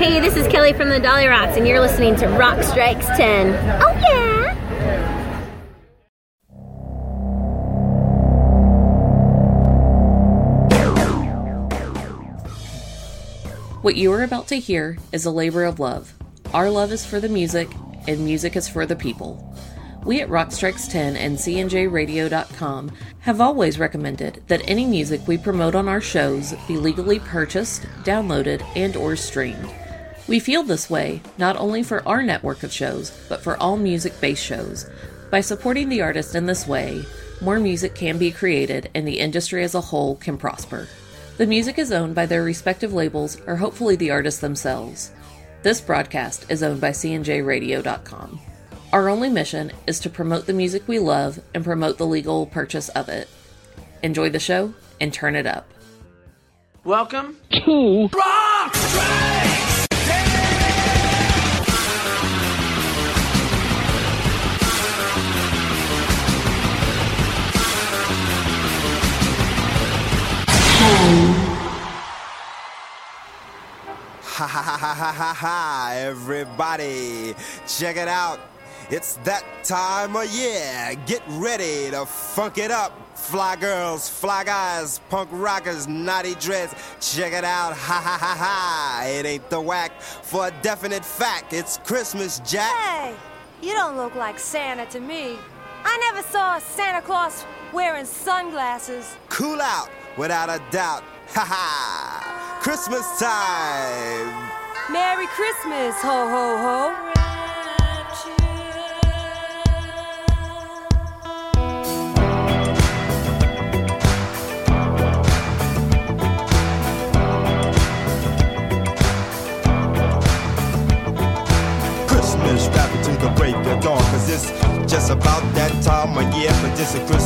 Hey, this is Kelly from the Dollyrots, and you're listening to Rock Strikes 10. Oh, yeah! What you are about to hear is a labor of love. Our love is for the music, and music is for the people. We at Rockstrikes10 and CNJRadio.com have always recommended that any music we promote on our shows be legally purchased, downloaded, and or streamed. We feel this way not only for our network of shows, but for all music-based shows. By supporting the artist in this way, more music can be created and the industry as a whole can prosper. The music is owned by their respective labels or hopefully the artists themselves. This broadcast is owned by CNJRadio.com. Our only mission is to promote the music we love and promote the legal purchase of it. Enjoy the show and turn it up. Welcome to Rock Ha ha ha ha ha ha ha, everybody. Check it out. It's that time of year. Get ready to funk it up. Fly girls, fly guys, punk rockers, naughty dreads. Check it out. Ha ha ha ha. It ain't the whack. For a definite fact, it's Christmas, Jack. Hey, you don't look like Santa to me. I never saw Santa Claus wearing sunglasses. Cool out, without a doubt. Ha ha. Christmas time. Merry Christmas, ho ho ho. Christmas rapping to the break of dawn. Cause it's just about that time of year, but this is Christmas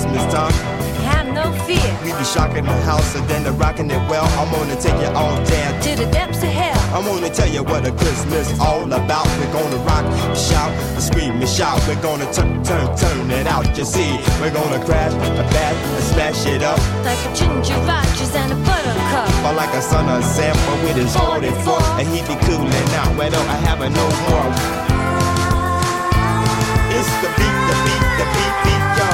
shocking the house and then the rocking it well. I'm gonna take you all down. To the depths of hell. I'm gonna tell you what a Christmas all about. We're gonna rock, shout, scream and shout. We're gonna turn, turn, turn it out. You see, we're gonna crash, a bash, and smash it up. Like a ginger rogers and a buttercup. Or like a son of Sam, but with his 44. And he be cooling out, where don't I have a no more? It's the beat, the beat, the beat, beat, y'all.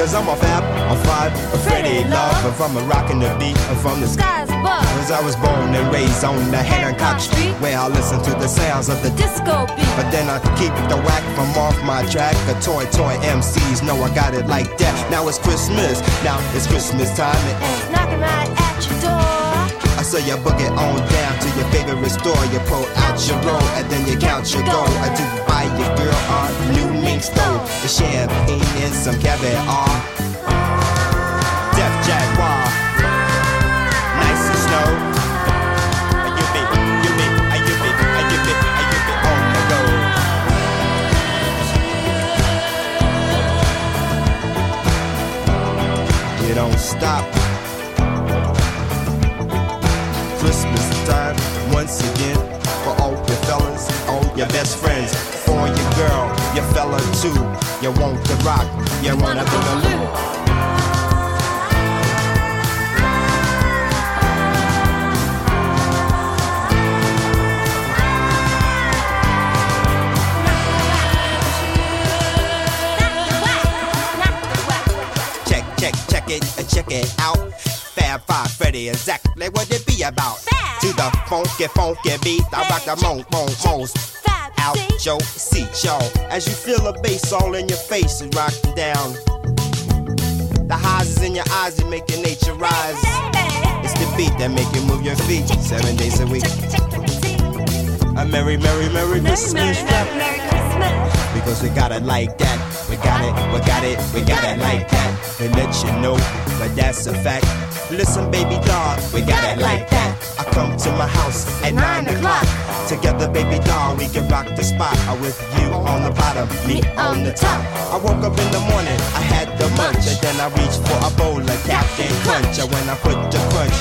Cause I'm a fab, I'm five, a Freddy love. And from a rockin' the beat, and from the. Skies above. Cause I was born and raised on the Hancock Street, where I listen to the sounds of the Disco beat. but then I keep the whack from off my track. The toy, toy MCs know I got it like that. Now it's Christmas, now it's Christmas time. And Saw you book it on down to your favorite store. You pull out your roll and then you count your gold. I do buy your girl a new mink stove, the champagne and some caviar. Once again for all your fellas, all your best friends, for your girl, your fella too. You want to rock, you wanna be the loop. Check, check, check it, check it out. Five Freddy, exactly what it be about. Fab. To the funky, funky beat, I rock the monk, monk. Fab, Out yo, see? your seat, y'all. As you feel the bass all in your face and rocking down. The highs is in your eyes that make your nature rise. It's the beat that make you move your feet seven days a week. A merry, merry, merry Christmas rap. Merry Christmas. Because we got it like that. We got it, we got it, we got it like that. They let you know, but that's a fact. Listen, baby doll, we got it like that. I come to my house at nine o'clock. Together, baby doll, we can rock the spot. I with you on the bottom, me on the top. I woke up in the morning, I had the munch, and then I reached for a bowl of Captain Crunch. And when I put the crunch,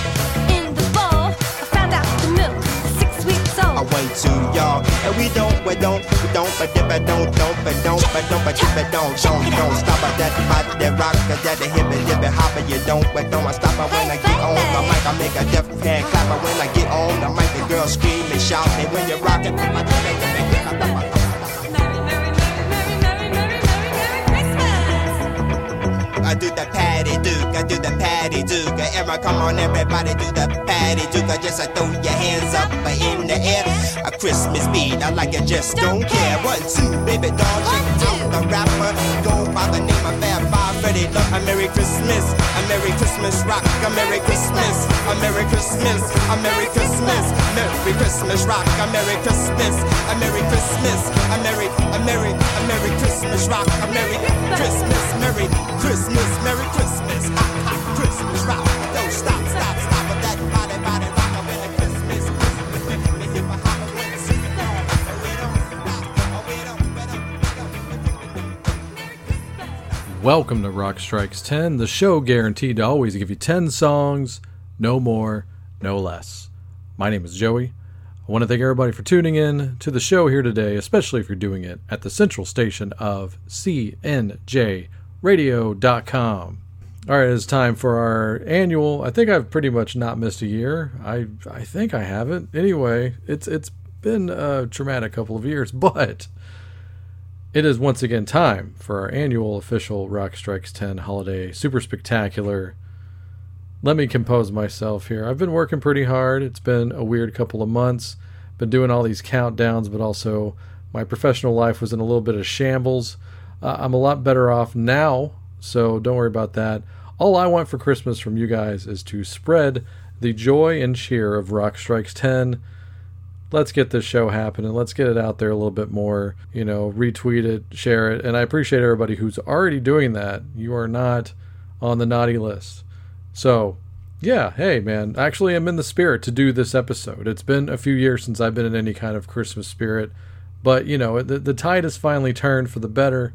I went to y'all, and we don't, we don't, we don't, but dip, but don't, don't, but don't, but don't, but dip, but don't, don't, don't stop. At that, body that rock, at that hip, and dip, and hop, and you don't, but don't I stop. It when I get on the mic, I make a deaf hand clap. But when I get on the mic, the girls scream and shout. And when you're rocking, I do the patty duke, I do the patty duke. Emma, come on, everybody do the patty duke. Just uh, throw your hands up in the air. A Christmas beat, I like it, just don't care. One, two, baby doll, check out the rapper. Go by the name of Fab Five Freddy. Love a Merry Christmas, a Merry Christmas rock, a Merry Christmas, a Merry Christmas, a Merry Christmas, Merry Christmas rock, a Merry Christmas, a Merry Christmas, a Merry, a Merry, a Merry Christmas rock, a Merry Christmas, Merry. Christmas, Merry Christmas, Welcome to Rock Strikes 10, the show guaranteed to always give you 10 songs, no more, no less. My name is Joey. I want to thank everybody for tuning in to the show here today, especially if you're doing it at the central station of CNJ radio.com. All right, it's time for our annual. I think I've pretty much not missed a year. I I think I haven't. Anyway, it's it's been a traumatic couple of years, but it is once again time for our annual official Rock Strikes 10 holiday super spectacular. Let me compose myself here. I've been working pretty hard. It's been a weird couple of months. Been doing all these countdowns, but also my professional life was in a little bit of shambles. Uh, I'm a lot better off now, so don't worry about that. All I want for Christmas from you guys is to spread the joy and cheer of Rock Strikes 10. Let's get this show happening. Let's get it out there a little bit more. You know, retweet it, share it. And I appreciate everybody who's already doing that. You are not on the naughty list. So, yeah, hey, man. Actually, I'm in the spirit to do this episode. It's been a few years since I've been in any kind of Christmas spirit. But, you know, the, the tide has finally turned for the better.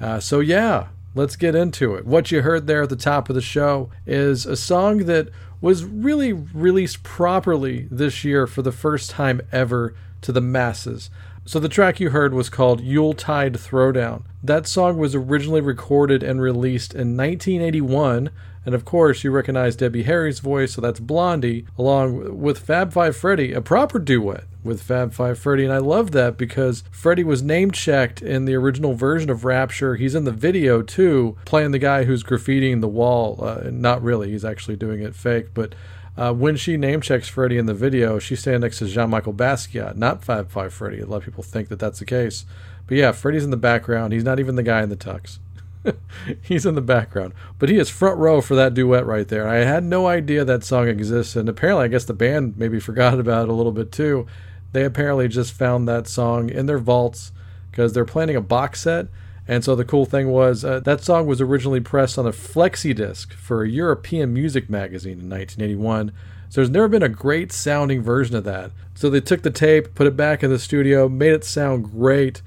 Uh, so, yeah, let's get into it. What you heard there at the top of the show is a song that was really released properly this year for the first time ever to the masses. So, the track you heard was called Yuletide Throwdown. That song was originally recorded and released in 1981. And of course, you recognize Debbie Harry's voice, so that's Blondie, along with Fab Five Freddy, a proper duet with Fab Five Freddy, and I love that because Freddy was name checked in the original version of Rapture. He's in the video too, playing the guy who's graffitiing the wall. Uh, not really, he's actually doing it fake, but. Uh, when she name checks Freddy in the video, she's standing next to Jean-Michel Basquiat, not Fab Five Freddy. A lot of people think that that's the case. But yeah, Freddy's in the background. He's not even the guy in the tux. He's in the background. But he is front row for that duet right there. I had no idea that song exists, and apparently, I guess the band maybe forgot about it a little bit too. They apparently just found that song in their vaults because they're planning a box set. And so the cool thing was uh, that song was originally pressed on a flexi disc for a European music magazine in 1981. So there's never been a great sounding version of that. So they took the tape, put it back in the studio, made it sound great.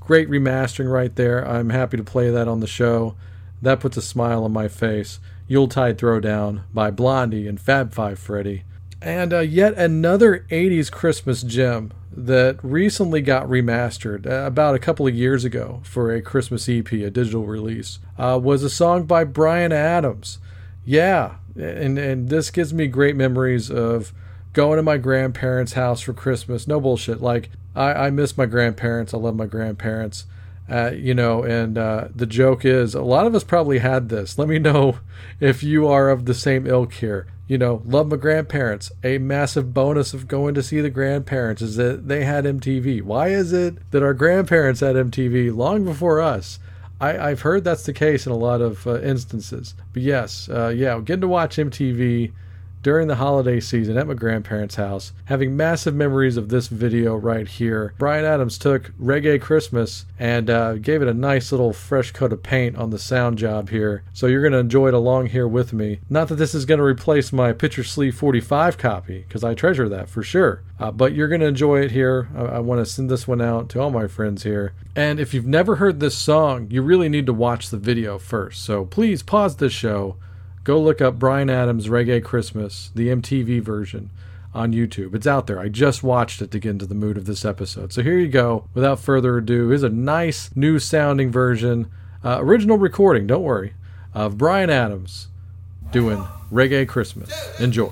Great remastering right there. I'm happy to play that on the show. That puts a smile on my face. Yuletide Throwdown by Blondie and Fab Five Freddy. And uh, yet another 80s Christmas gem that recently got remastered uh, about a couple of years ago for a Christmas EP, a digital release, uh, was a song by Bryan Adams. Yeah, and, and this gives me great memories of going to my grandparents' house for Christmas. No bullshit. Like, I, I miss my grandparents. I love my grandparents. Uh, you know, and uh, the joke is a lot of us probably had this. Let me know if you are of the same ilk here you know, love my grandparents. A massive bonus of going to see the grandparents is that they had MTV. Why is it that our grandparents had MTV long before us? I, have heard that's the case in a lot of uh, instances. But yes, uh, yeah, getting to watch MTV during the holiday season at my grandparents' house, having massive memories of this video right here. Bryan Adams took Reggae Christmas and uh, gave it a nice little fresh coat of paint on the sound job here. So you're going to enjoy it along here with me. Not that this is going to replace my Picture Sleeve 45 copy, because I treasure that for sure. Uh, but you're going to enjoy it here. I, I want to send this one out to all my friends here. And if you've never heard this song, you really need to watch the video first. So please pause this show go look up Bryan Adams Reggae Christmas, the MTV version on YouTube. It's out there. I just watched it to get into the mood of this episode. So here you go. Without further ado, here's a nice new sounding version, uh, original recording, don't worry, of Bryan Adams doing Reggae Christmas. Enjoy.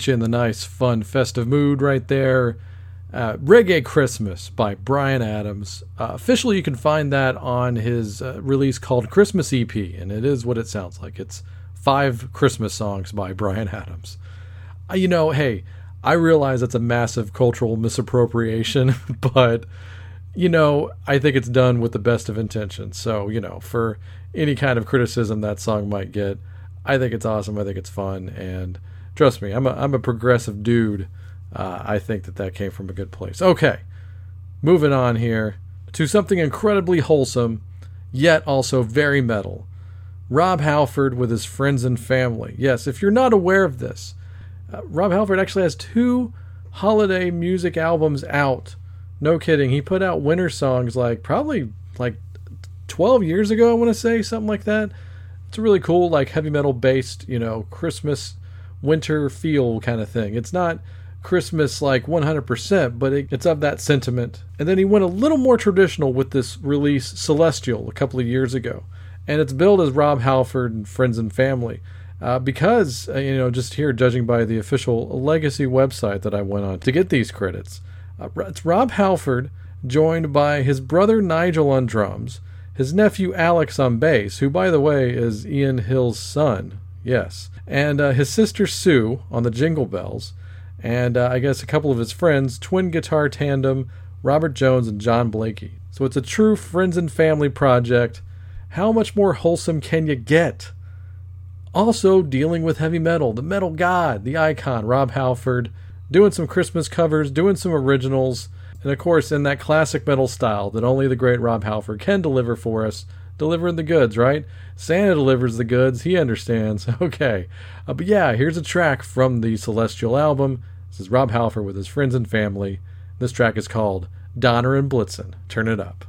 Get you in the nice, fun, festive mood right there. Uh, Reggae Christmas by Bryan Adams. Uh, officially, you can find that on his uh, release called Christmas EP, and it is what it sounds like. It's five Christmas songs by Bryan Adams. Uh, you know, hey, I realize that's a massive cultural misappropriation, but you know, I think it's done with the best of intentions. So, you know, for any kind of criticism that song might get, I think it's awesome. I think it's fun, and trust me, I'm a I'm a progressive dude. Uh, I think that that came from a good place. Okay, moving on here to something incredibly wholesome, yet also very metal. Rob Halford with his friends and family. Yes, if you're not aware of this, uh, Rob Halford actually has two holiday music albums out. No kidding. He put out winter songs like probably like 12 years ago, I want to say, something like that. It's a really cool, like heavy metal based, you know, Christmas winter feel kind of thing. It's not Christmas like 100%, but it, it's of that sentiment. And then he went a little more traditional with this release, Celestial, a couple of years ago. And it's billed as Rob Halford and Friends and Family. Uh, because, uh, you know, just here, judging by the official Legacy website that I went on to get these credits, uh, it's Rob Halford joined by his brother Nigel on drums, his nephew Alex on bass, who, by the way, is Ian Hill's son. Yes. And uh, his sister Sue on the Jingle Bells. And uh, I guess a couple of his friends, twin guitar tandem, Robert Jones and John Blakey. So it's a true friends and family project. How much more wholesome can you get? Also, dealing with heavy metal, the metal god, the icon, Rob Halford, doing some Christmas covers, doing some originals, and of course, in that classic metal style that only the great Rob Halford can deliver for us, delivering the goods, right? Santa delivers the goods, he understands. Okay. Uh, but yeah, here's a track from the Celestial album. This is Rob Halford with his friends and family. This track is called Donner and Blitzen. Turn it up.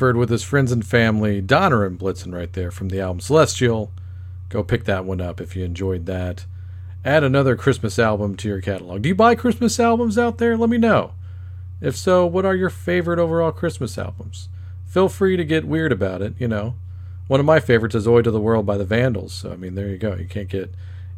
With his friends and family, Donner and Blitzen right there from the album Celestial. Go pick that one up if you enjoyed that. Add another Christmas album to your catalog. Do you buy Christmas albums out there? Let me know. If so, what are your favorite overall Christmas albums? Feel free to get weird about it, you know. One of my favorites is Oi to the World by the Vandals, so I mean, there you go. You can't get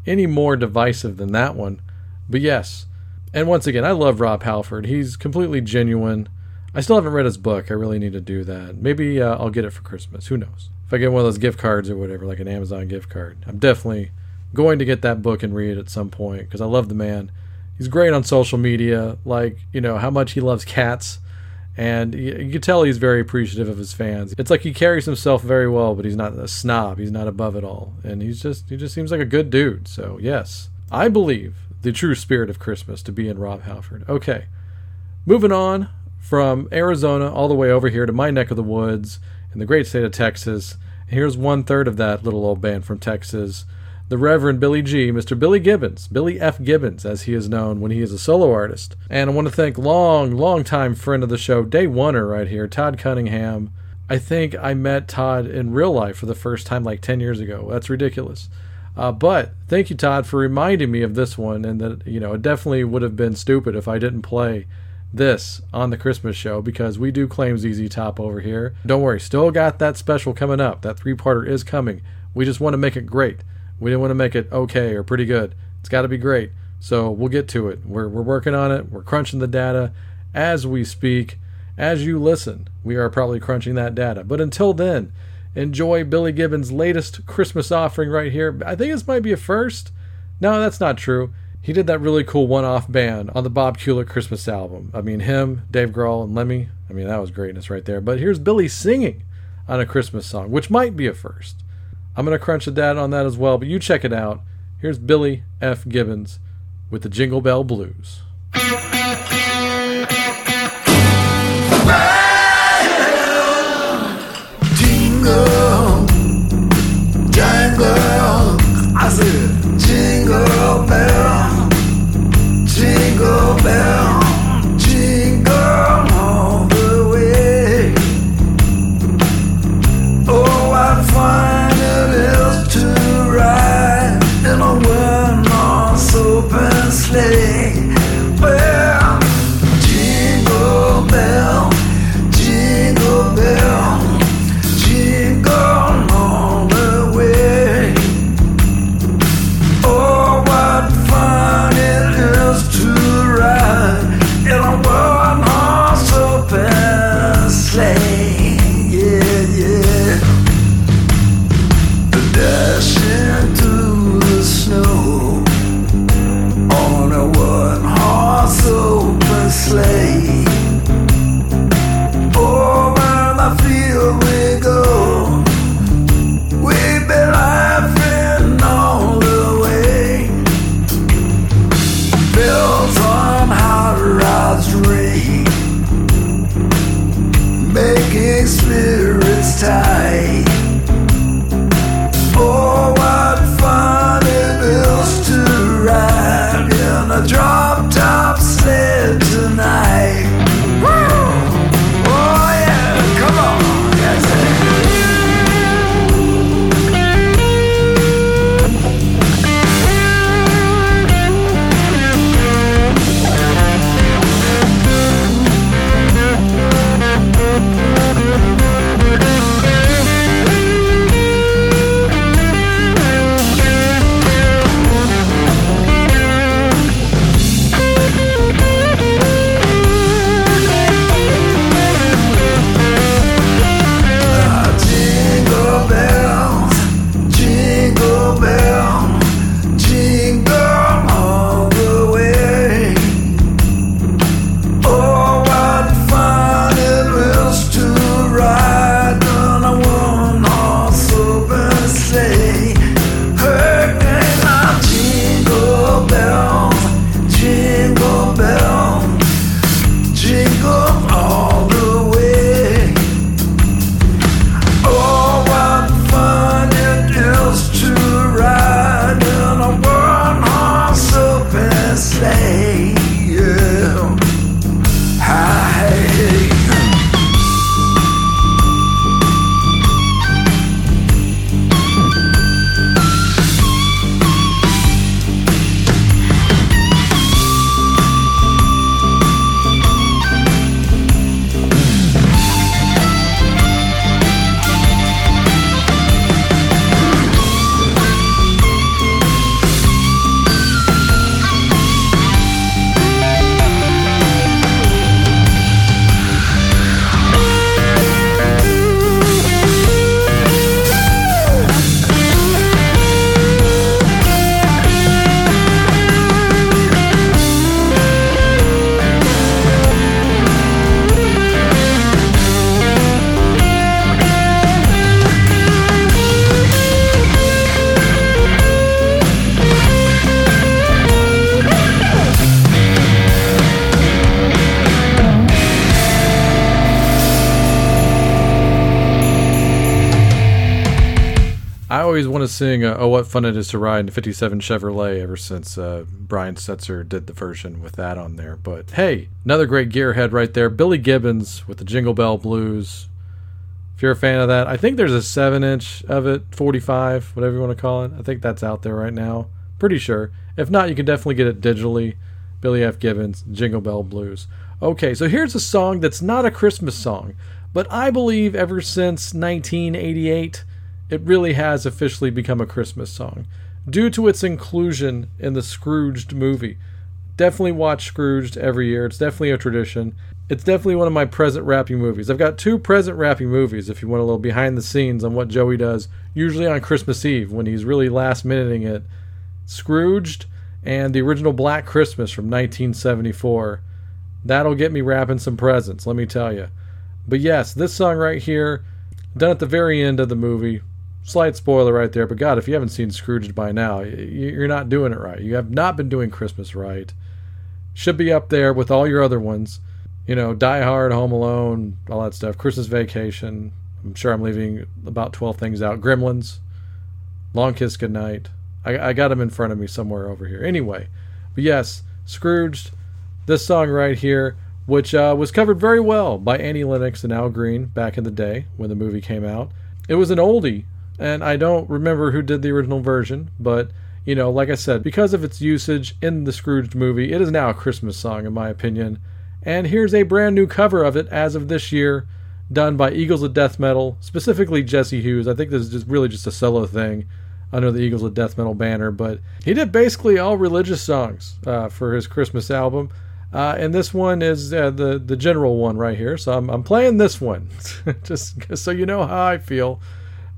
any more divisive than that one. But yes, and once again, I love Rob Halford. He's completely genuine. I still haven't read his book. I really need to do that. Maybe uh, I'll get it for Christmas. Who knows? If I get one of those gift cards or whatever, like an Amazon gift card, I'm definitely going to get that book and read it at some point because I love the man. He's great on social media, like, you know, how much he loves cats. And you, you can tell he's very appreciative of his fans. It's like he carries himself very well, but he's not a snob. He's not above it all. And he's just, he just seems like a good dude. So, yes, I believe the true spirit of Christmas to be in Rob Halford. Okay. Moving on from Arizona all the way over here to my neck of the woods in the great state of Texas. Here's one third of that little old band from Texas the Reverend Billy G, Mr. Billy Gibbons, Billy F. Gibbons, as he is known when he is a solo artist. And I want to thank long, long time friend of the show, day oneer right here, Todd Cunningham. I think I met Todd in real life for the first time like 10 years ago. That's ridiculous. Uh, but thank you, Todd, for reminding me of this one, and that, you know, it definitely would have been stupid if I didn't play this on the Christmas show because we do claim ZZ Top over here. Don't worry, still got that special coming up. That three parter is coming. We just want to make it great. We didn't want to make it okay or pretty good. It's got to be great. So we'll get to it. We're, we're working on it. We're crunching the data as we speak. As you listen, we are probably crunching that data. But until then, enjoy Billy Gibbons' latest Christmas offering right here. I think this might be a first. No, that's not true. He did that really cool one off band on the Bob Kulick Christmas album. I mean, him, Dave Grohl, and Lemmy. I mean, that was greatness right there. But here's Billy singing on a Christmas song, which might be a first. I'm to crunch the data on that as well, but you check it out. Here's Billy F. Gibbons with the Jingle Bell Blues. Jingle, jangle, I said jingle bell, jingle bell, to sing uh, "Oh What Fun It Is to Ride in a '57 Chevrolet" ever since uh, Brian Setzer did the version with that on there. But hey, another great gearhead right there, Billy Gibbons with the Jingle Bell Blues. If you're a fan of that, I think there's a seven-inch of it, 45, whatever you want to call it. I think that's out there right now. Pretty sure. If not, you can definitely get it digitally. Billy F. Gibbons, Jingle Bell Blues. Okay, so here's a song that's not a Christmas song, but I believe ever since 1988, it really has officially become a Christmas song due to its inclusion in the Scrooged movie. Definitely watch Scrooged every year. It's definitely a tradition. It's definitely one of my present wrapping movies. I've got two present wrapping movies if you want a little behind the scenes on what Joey does, usually on Christmas Eve when he's really last minuting it. Scrooged and the original Black Christmas from 1974. That'll get me wrapping some presents, let me tell you. But yes, this song right here, done at the very end of the movie. Slight spoiler right there, but God, if you haven't seen Scrooged by now, you're not doing it right. You have not been doing Christmas right. Should be up there with all your other ones. You know, Die Hard, Home Alone, all that stuff. Christmas Vacation. I'm sure I'm leaving about 12 things out. Gremlins, Long Kiss Goodnight. I, I got them in front of me somewhere over here. Anyway, but yes, Scrooged, this song right here, which uh, was covered very well by Annie Lennox and Al Green back in the day when the movie came out. It was an oldie, and I don't remember who did the original version, but you know, like I said, because of its usage in the Scrooged movie, it is now a Christmas song, in my opinion. And here's a brand new cover of it as of this year, done by Eagles of Death Metal, specifically Jesse Hughes. I think this is just really just a solo thing under the Eagles of Death Metal banner, but he did basically all religious songs uh, for his Christmas album. Uh, and this one is uh, the the general one right here, so I'm, I'm playing this one, just so you know how I feel.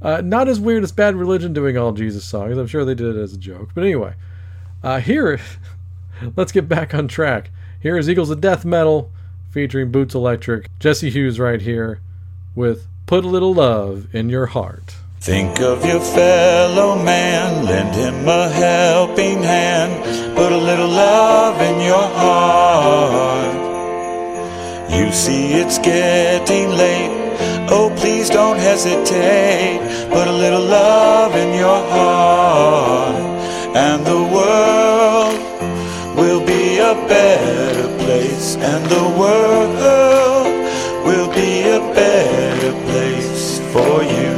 Uh, not as weird as Bad Religion doing all Jesus songs. I'm sure they did it as a joke, but anyway, uh, here, let's get back on track. Here is Eagles of Death Metal featuring Boots Electric, Jesse Hughes right here with "Put a Little Love in Your Heart." Think of your fellow man, lend him a helping hand, put a little love in your heart. You see it's getting late, oh please don't hesitate, put a little love in your heart, and the world will be a better place, and the world will be a better place for you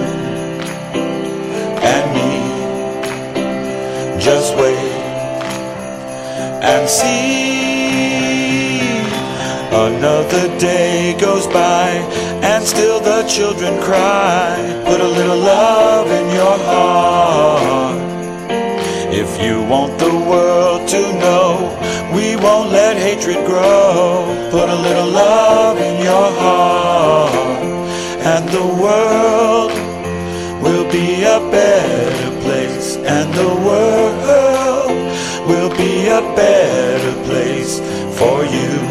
and me. Just wait and see. Another day goes by, and still the children cry. Put a little love in your heart. If you want the world to know, we won't let hatred grow. Put a little love in your heart, and the world will be a better place, and the world will be a better place for you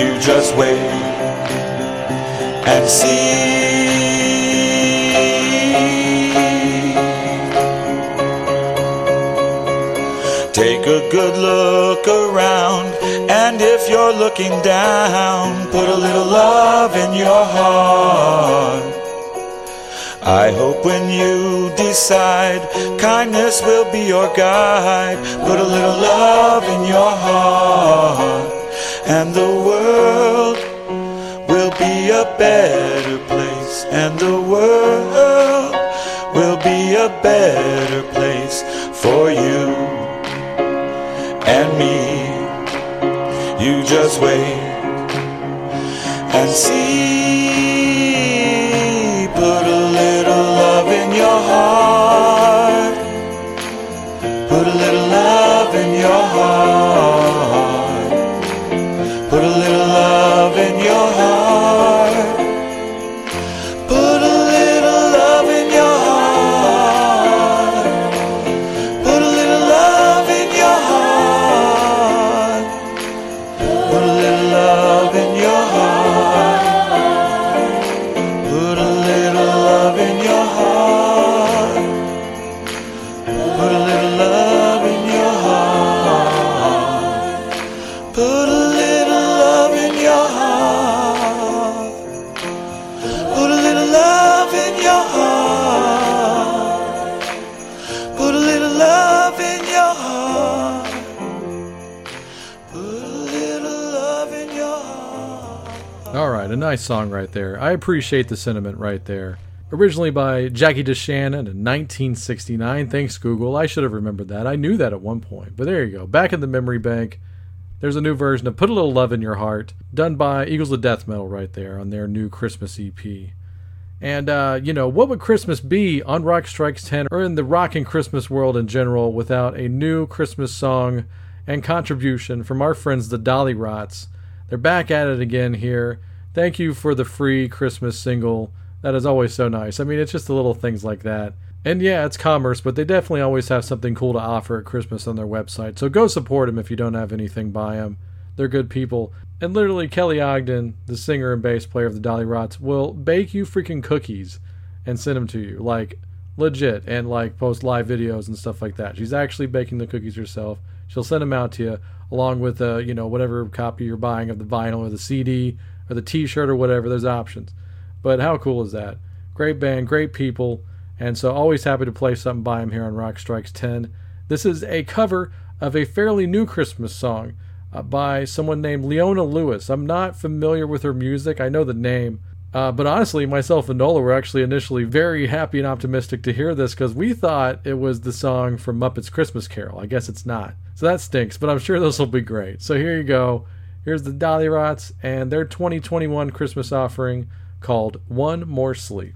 You just wait and see. Take a good look around, and if you're looking down, put a little love in your heart. I hope when you decide kindness will be your guide, put a little love in your heart, and the world will be a better place, and the world will be a better place for you and me. You just wait and see. A nice song right there. I appreciate the sentiment right there. Originally by Jackie DeShannon in 1969. Thanks, Google. I should have remembered that. I knew that at one point. But there you go. Back in the memory bank. There's a new version of Put a Little Love in Your Heart, done by Eagles of Death Metal right there on their new Christmas EP. And, uh, you know, what would Christmas be on Rock Strikes 10 or in the rock and Christmas world in general without a new Christmas song and contribution from our friends, the Dollyrots? They're back at it again here. Thank you for the free Christmas single. That is always so nice. I mean, it's just the little things like that. And yeah, it's commerce, but they definitely always have something cool to offer at Christmas on their website. So go support them if you don't have anything by them. They're good people. And literally, Kelly Ogden, the singer and bass player of the Dollyrots, will bake you freaking cookies and send them to you. Like, legit. And like, post live videos and stuff like that. She's actually baking the cookies herself. She'll send them out to you along with, uh, you know, whatever copy you're buying of the vinyl or the CD or the t shirt or whatever. There's options. But how cool is that? Great band, great people. And so, always happy to play something by him here on Rock Strikes 10. This is a cover of a fairly new Christmas song uh, by someone named Leona Lewis. I'm not familiar with her music, I know the name. Uh, but honestly, myself and Nola were actually initially very happy and optimistic to hear this because we thought it was the song from Muppets Christmas Carol. I guess it's not. So that stinks, but I'm sure this will be great. So here you go. Here's the Dollyrots and their 2021 Christmas offering called One More Sleep.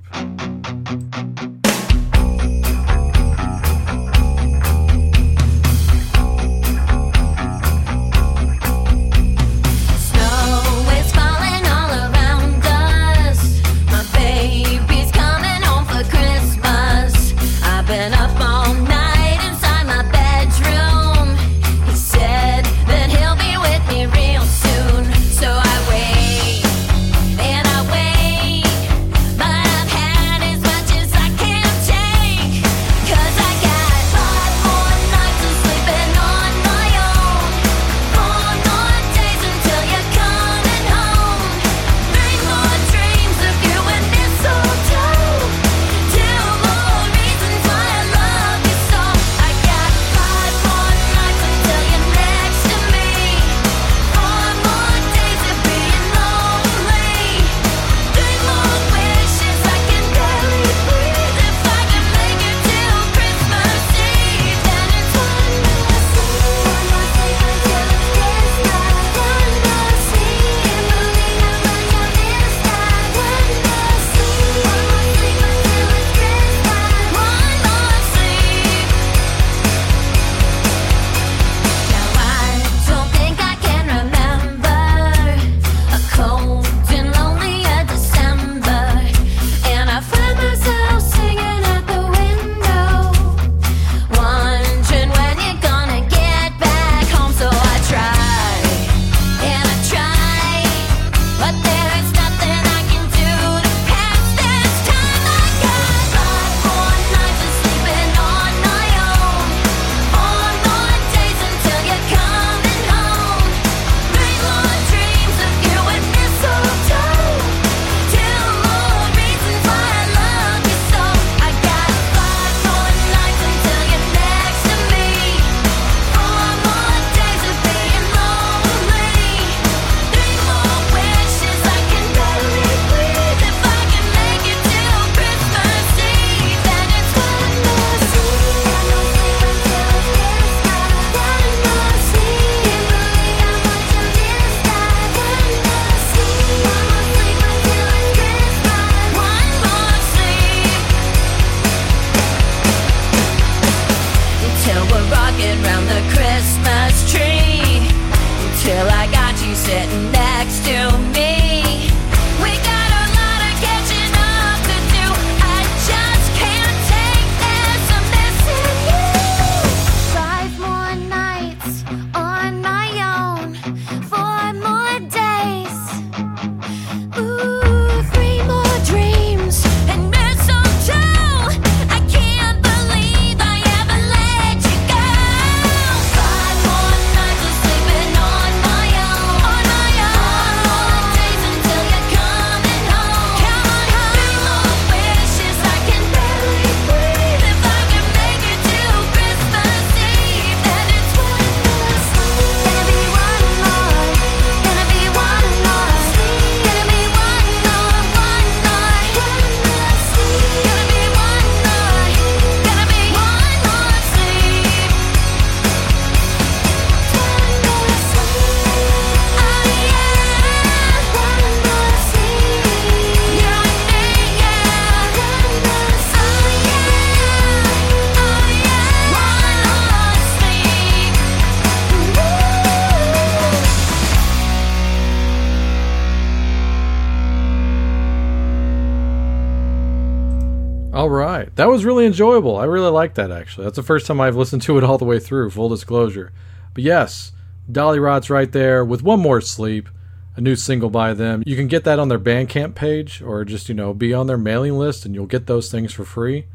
That was really enjoyable. I really like that, actually. That's the first time I've listened to it all the way through, full disclosure. But yes, Dollyrots right there with One More Sleep, a new single by them. You can get that on their Bandcamp page or just, you know, be on their mailing list and you'll get those things for free.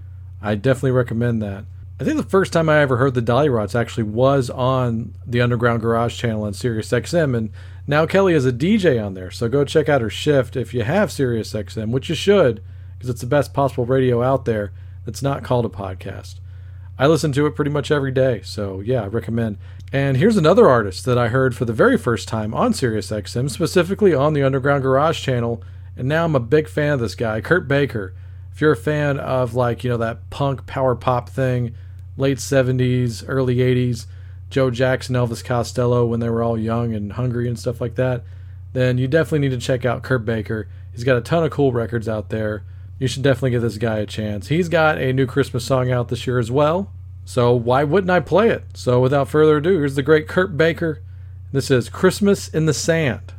I definitely recommend that. I think the first time I ever heard the Dollyrots actually was on the Underground Garage channel on Sirius XM, and now Kelly is a DJ on there. So go check out her shift if you have Sirius XM, which you should, because it's the best possible radio out there that's not called a podcast. I listen to it pretty much every day, so yeah, I recommend. And here's another artist that I heard for the very first time on Sirius XM, specifically on the Underground Garage channel, and now I'm a big fan of this guy, Kurt Baker. If you're a fan of like, you know, that punk power pop thing, late 70s, early 80s, Joe Jackson, Elvis Costello when they were all young and hungry and stuff like that, then you definitely need to check out Kurt Baker. He's got a ton of cool records out there. You should definitely give this guy a chance. He's got a new Christmas song out this year as well. So why wouldn't I play it? So without further ado, here's the great Kurt Baker. This is Christmas in the Sand.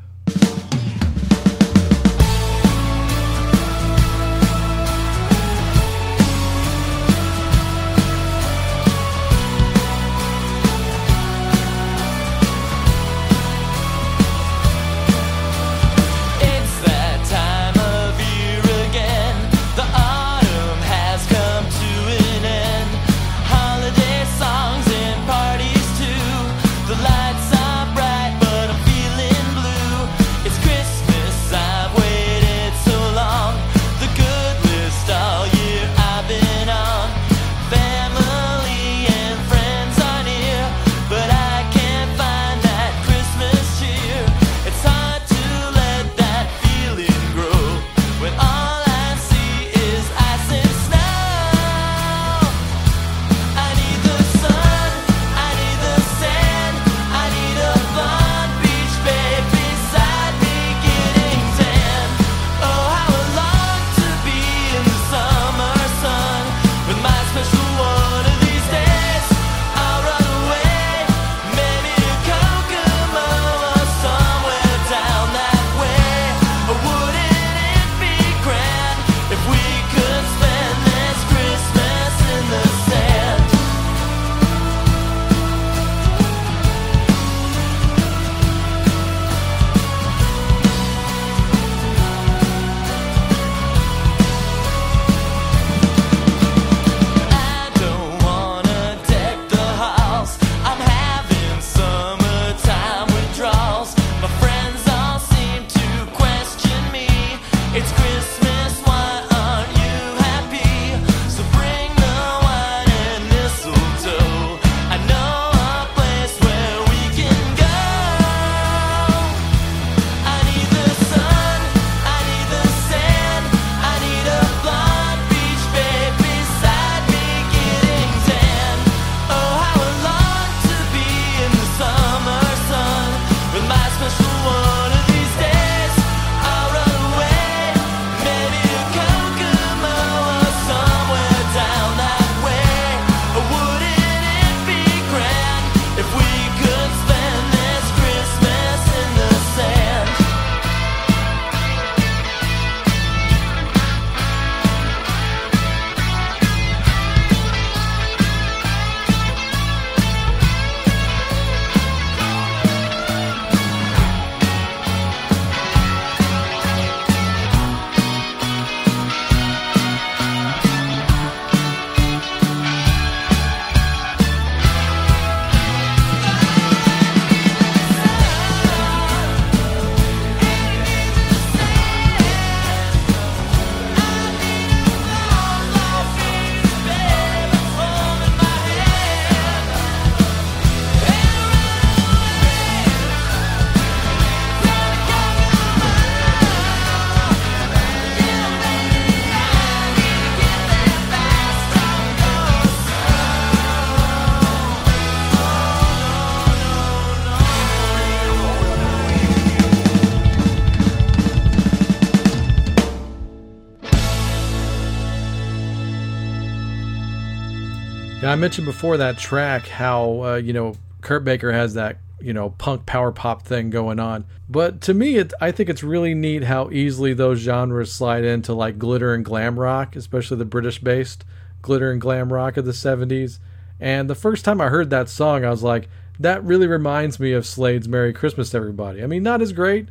I mentioned before that track how uh, you know Kurt Baker has that you know, punk power pop thing going on. But to me, it, I think it's really neat how easily those genres slide into like glitter and glam rock, especially the British based glitter and glam rock of the 70s. And the first time I heard that song, I was like, that really reminds me of Slade's Merry Christmas, Everybody. I mean, not as great.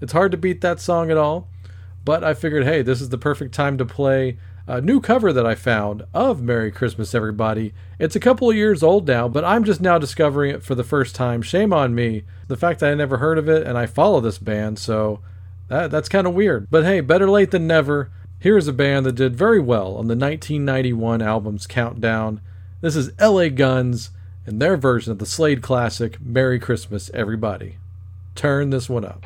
It's hard to beat that song at all. But I figured, hey, this is the perfect time to play a new cover that I found of Merry Christmas, Everybody. It's a couple of years old now, but I'm just now discovering it for the first time. Shame on me. The fact that I never heard of it and I follow this band, so that, that's kind of weird. But hey, better late than never. Here's a band that did very well on the 1991 album's Countdown. This is LA Guns and their version of the Slade classic Merry Christmas, Everybody. Turn this one up.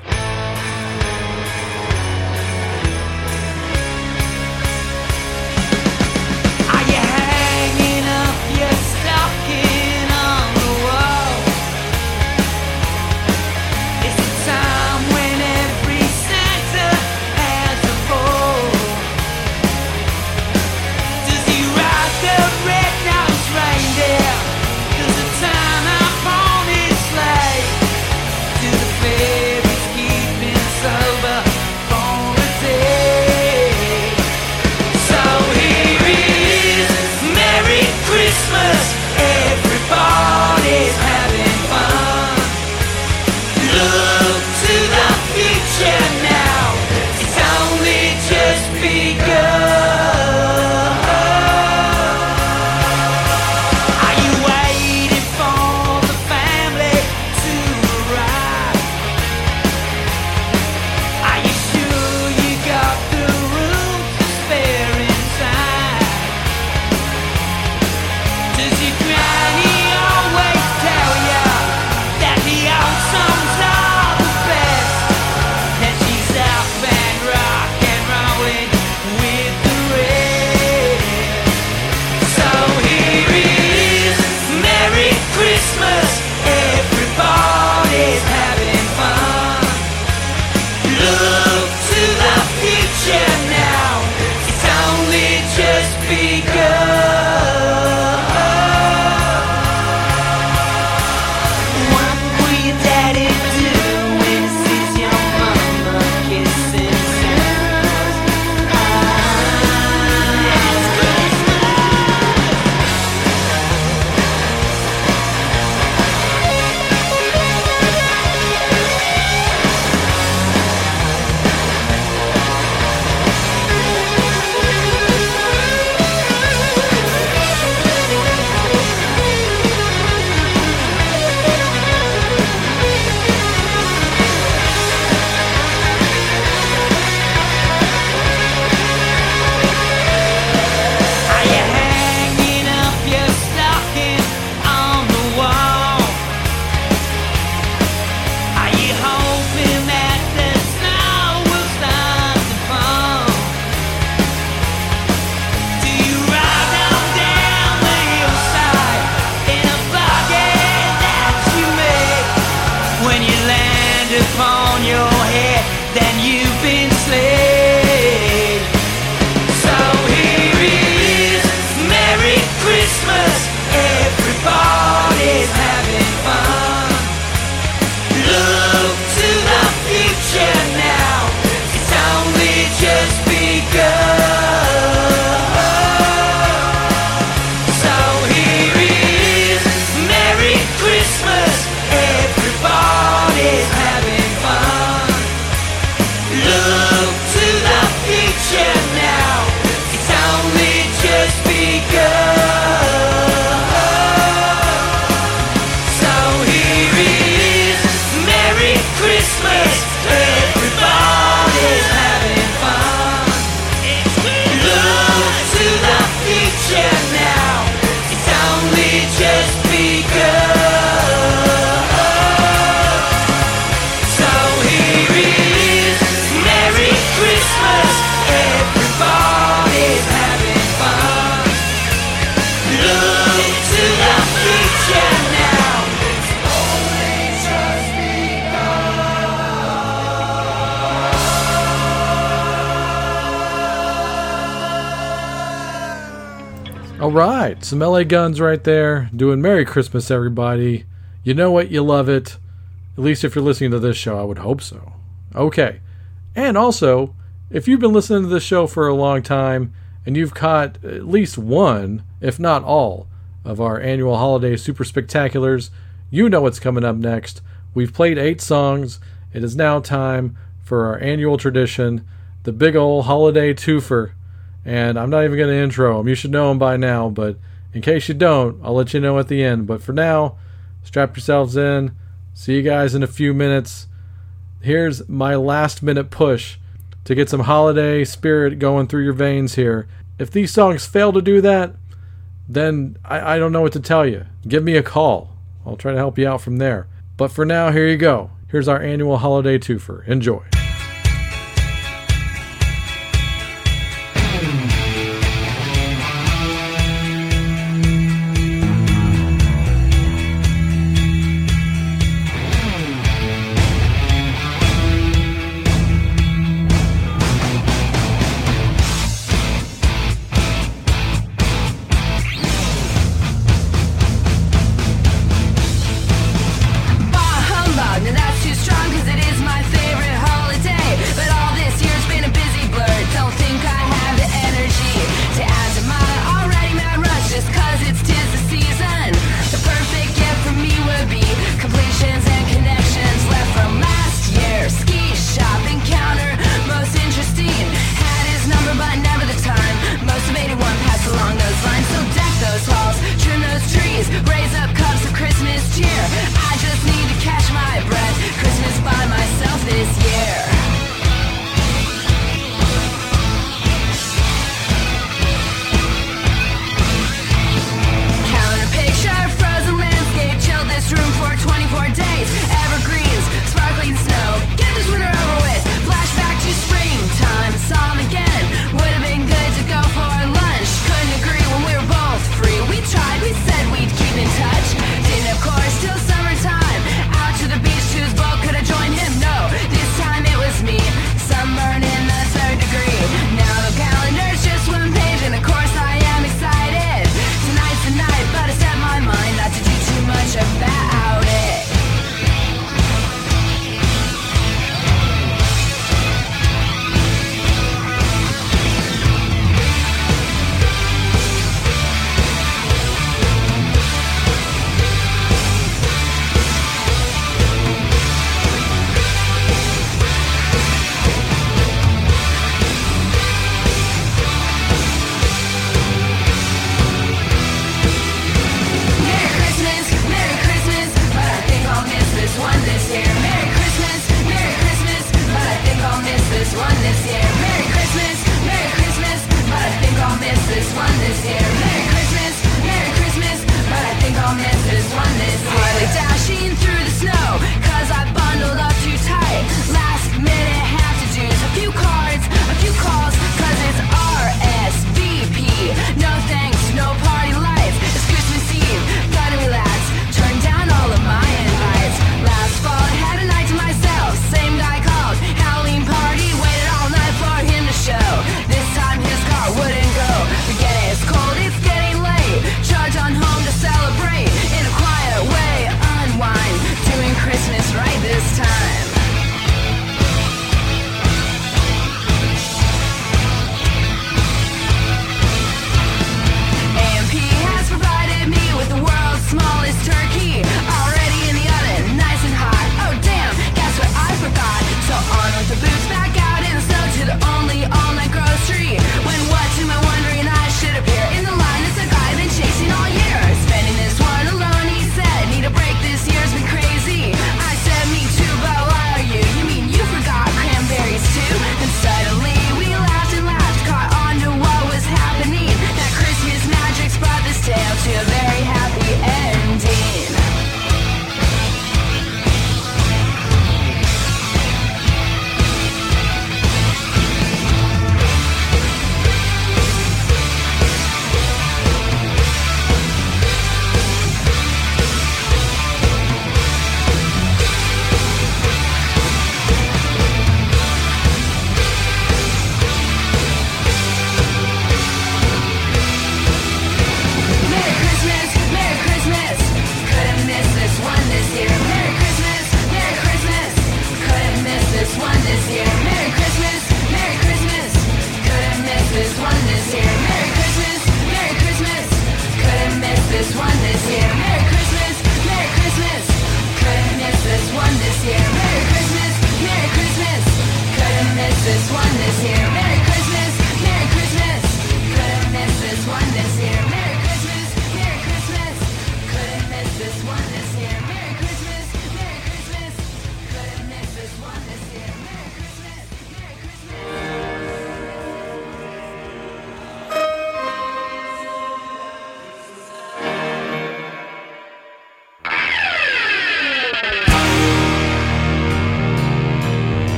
Right, some LA Guns right there doing Merry Christmas, everybody. You know what? You love it. At least if you're listening to this show, I would hope so. Okay. And also, if you've been listening to this show for a long time and you've caught at least one, if not all, of our annual holiday super spectaculars, you know what's coming up next. We've played eight songs. It is now time for our annual tradition, the big ol' holiday twofer. And I'm not even going to intro them. You should know them by now, but in case you don't, I'll let you know at the end. But for now, strap yourselves in. See you guys in a few minutes. Here's my last minute push to get some holiday spirit going through your veins here. If these songs fail to do that, then I, I don't know what to tell you. Give me a call. I'll try to help you out from there. But for now, here you go. Here's our annual holiday twofer. Enjoy.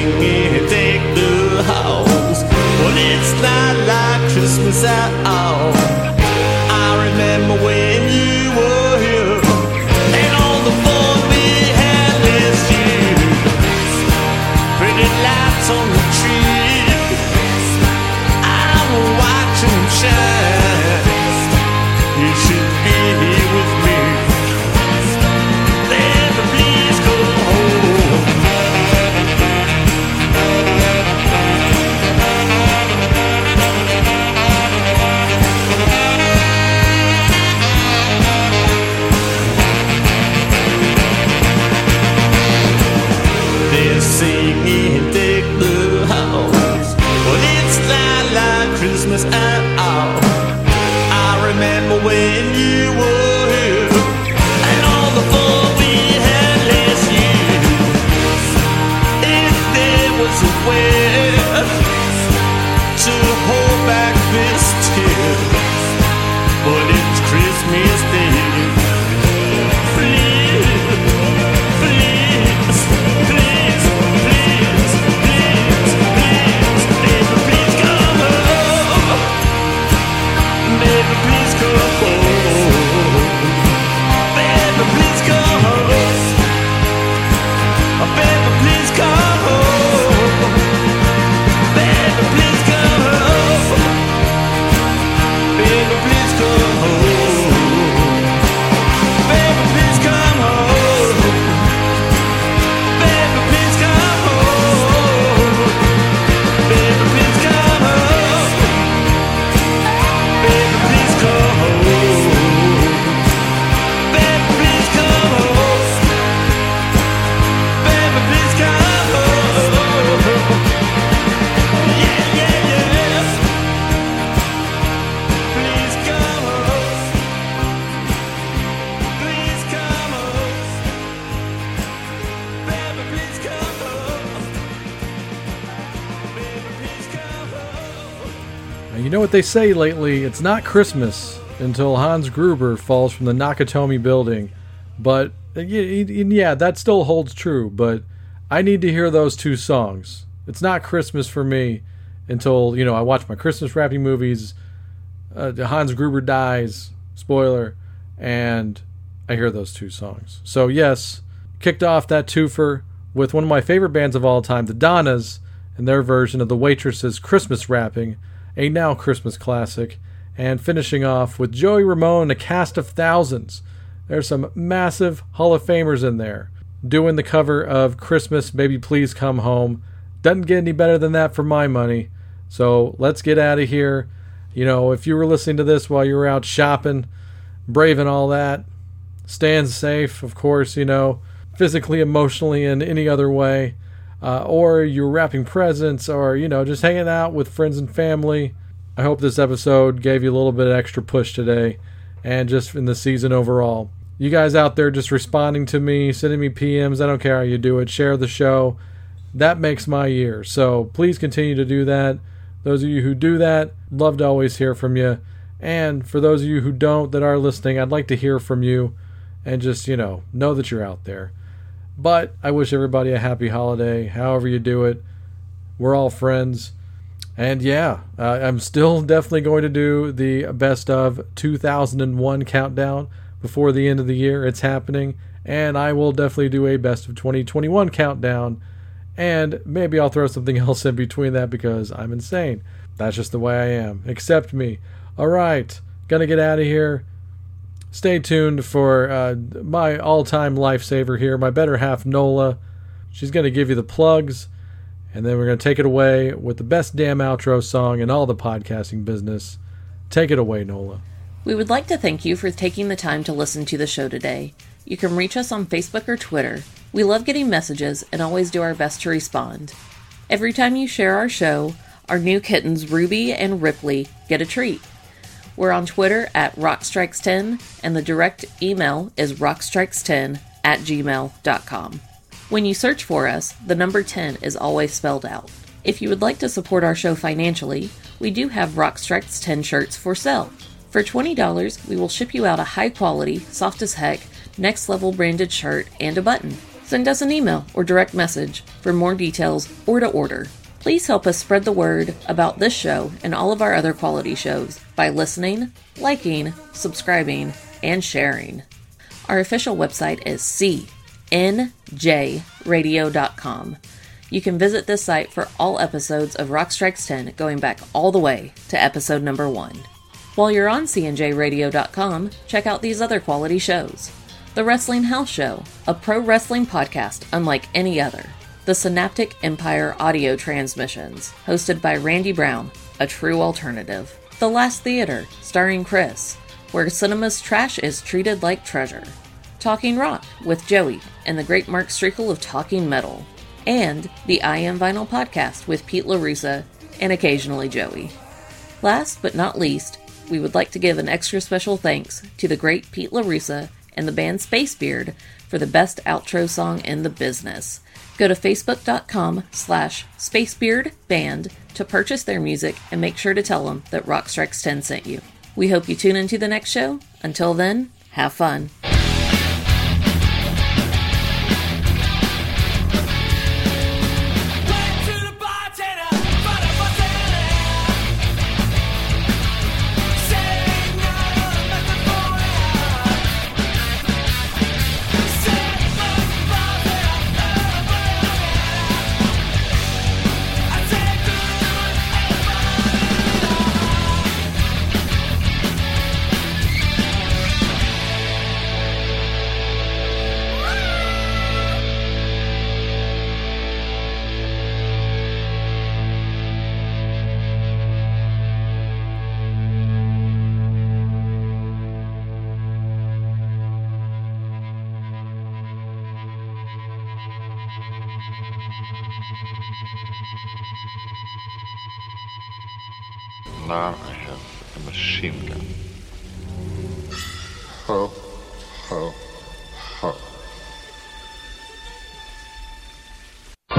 sing take the house. Well, it's not like Christmas at all. Know what they say lately? It's not Christmas until Hans Gruber falls from the Nakatomi building. But yeah, that still holds true. But I need to hear those two songs. It's not Christmas for me until you know I watch my Christmas rapping movies. Uh, Hans Gruber dies, spoiler, and I hear those two songs. So yes, kicked off that twofer with one of my favorite bands of all time, the Donnas, and their version of the Waitresses' Christmas Wrapping, a now Christmas classic, and finishing off with Joey Ramone a cast of thousands. There's some massive Hall of Famers in there doing the cover of Christmas, Baby Please Come Home. Doesn't get any better than that for my money. So let's get out of here. You know, if you were listening to this while you were out shopping, braving all that, staying safe, of course, you know, physically, emotionally, and any other way, uh, or you're wrapping presents, or, you know, just hanging out with friends and family. I hope this episode gave you a little bit of extra push today and just in the season overall. You guys out there just responding to me, sending me PMs, I don't care how you do it, share the show. That makes my year. So please continue to do that. Those of you who do that, love to always hear from you. And for those of you who don't that are listening, I'd like to hear from you and just, you know, know that you're out there. But I wish everybody a happy holiday, however you do it. We're all friends. And yeah, uh, I'm still definitely going to do the best of 2001 countdown before the end of the year. It's happening. And I will definitely do a best of 2021 countdown. And maybe I'll throw something else in between that because I'm insane. That's just the way I am. Accept me. All right, gonna get out of here. Stay tuned for uh, my all time lifesaver here, my better half, Nola. She's gonna give you the plugs, and then we're gonna take it away with the best damn outro song in all the podcasting business. Take it away, Nola. We would like to thank you for taking the time to listen to the show today. You can reach us on Facebook or Twitter. We love getting messages and always do our best to respond. Every time you share our show, our new kittens Ruby and Ripley get a treat. We're on Twitter at Rockstrikes10 and the direct email is rockstrikes10 at gmail.com. When you search for us, the number 10 is always spelled out. If you would like to support our show financially, we do have Rockstrikes 10 shirts for sale. For $20, we will ship you out a high quality, soft as heck, next level branded shirt and a button. Send us an email or direct message for more details or to order. Please help us spread the word about this show and all of our other quality shows by listening, liking, subscribing, and sharing. Our official website is cnjradio.com. You can visit this site for all episodes of Rock Strikes 10 going back all the way to episode number 1. While you're on cnjradio.com, check out these other quality shows. The Wrestling House Show, a pro wrestling podcast unlike any other. The Synaptic Empire audio transmissions, hosted by Randy Brown, a true alternative. The Last Theater, starring Chris, where cinema's trash is treated like treasure. Talking Rock with Joey and the great Mark Strickle of Talking Metal. And the I Am Vinyl podcast with Pete LaRussa and occasionally Joey. Last but not least, we would like to give an extra special thanks to the great Pete LaRussa and the band Spacebeard for the best outro song in the business. Go to facebook.com slash spacebeardband to purchase their music and make sure to tell them that Rockstrikes 10 sent you. We hope you tune into the next show. Until then, have fun.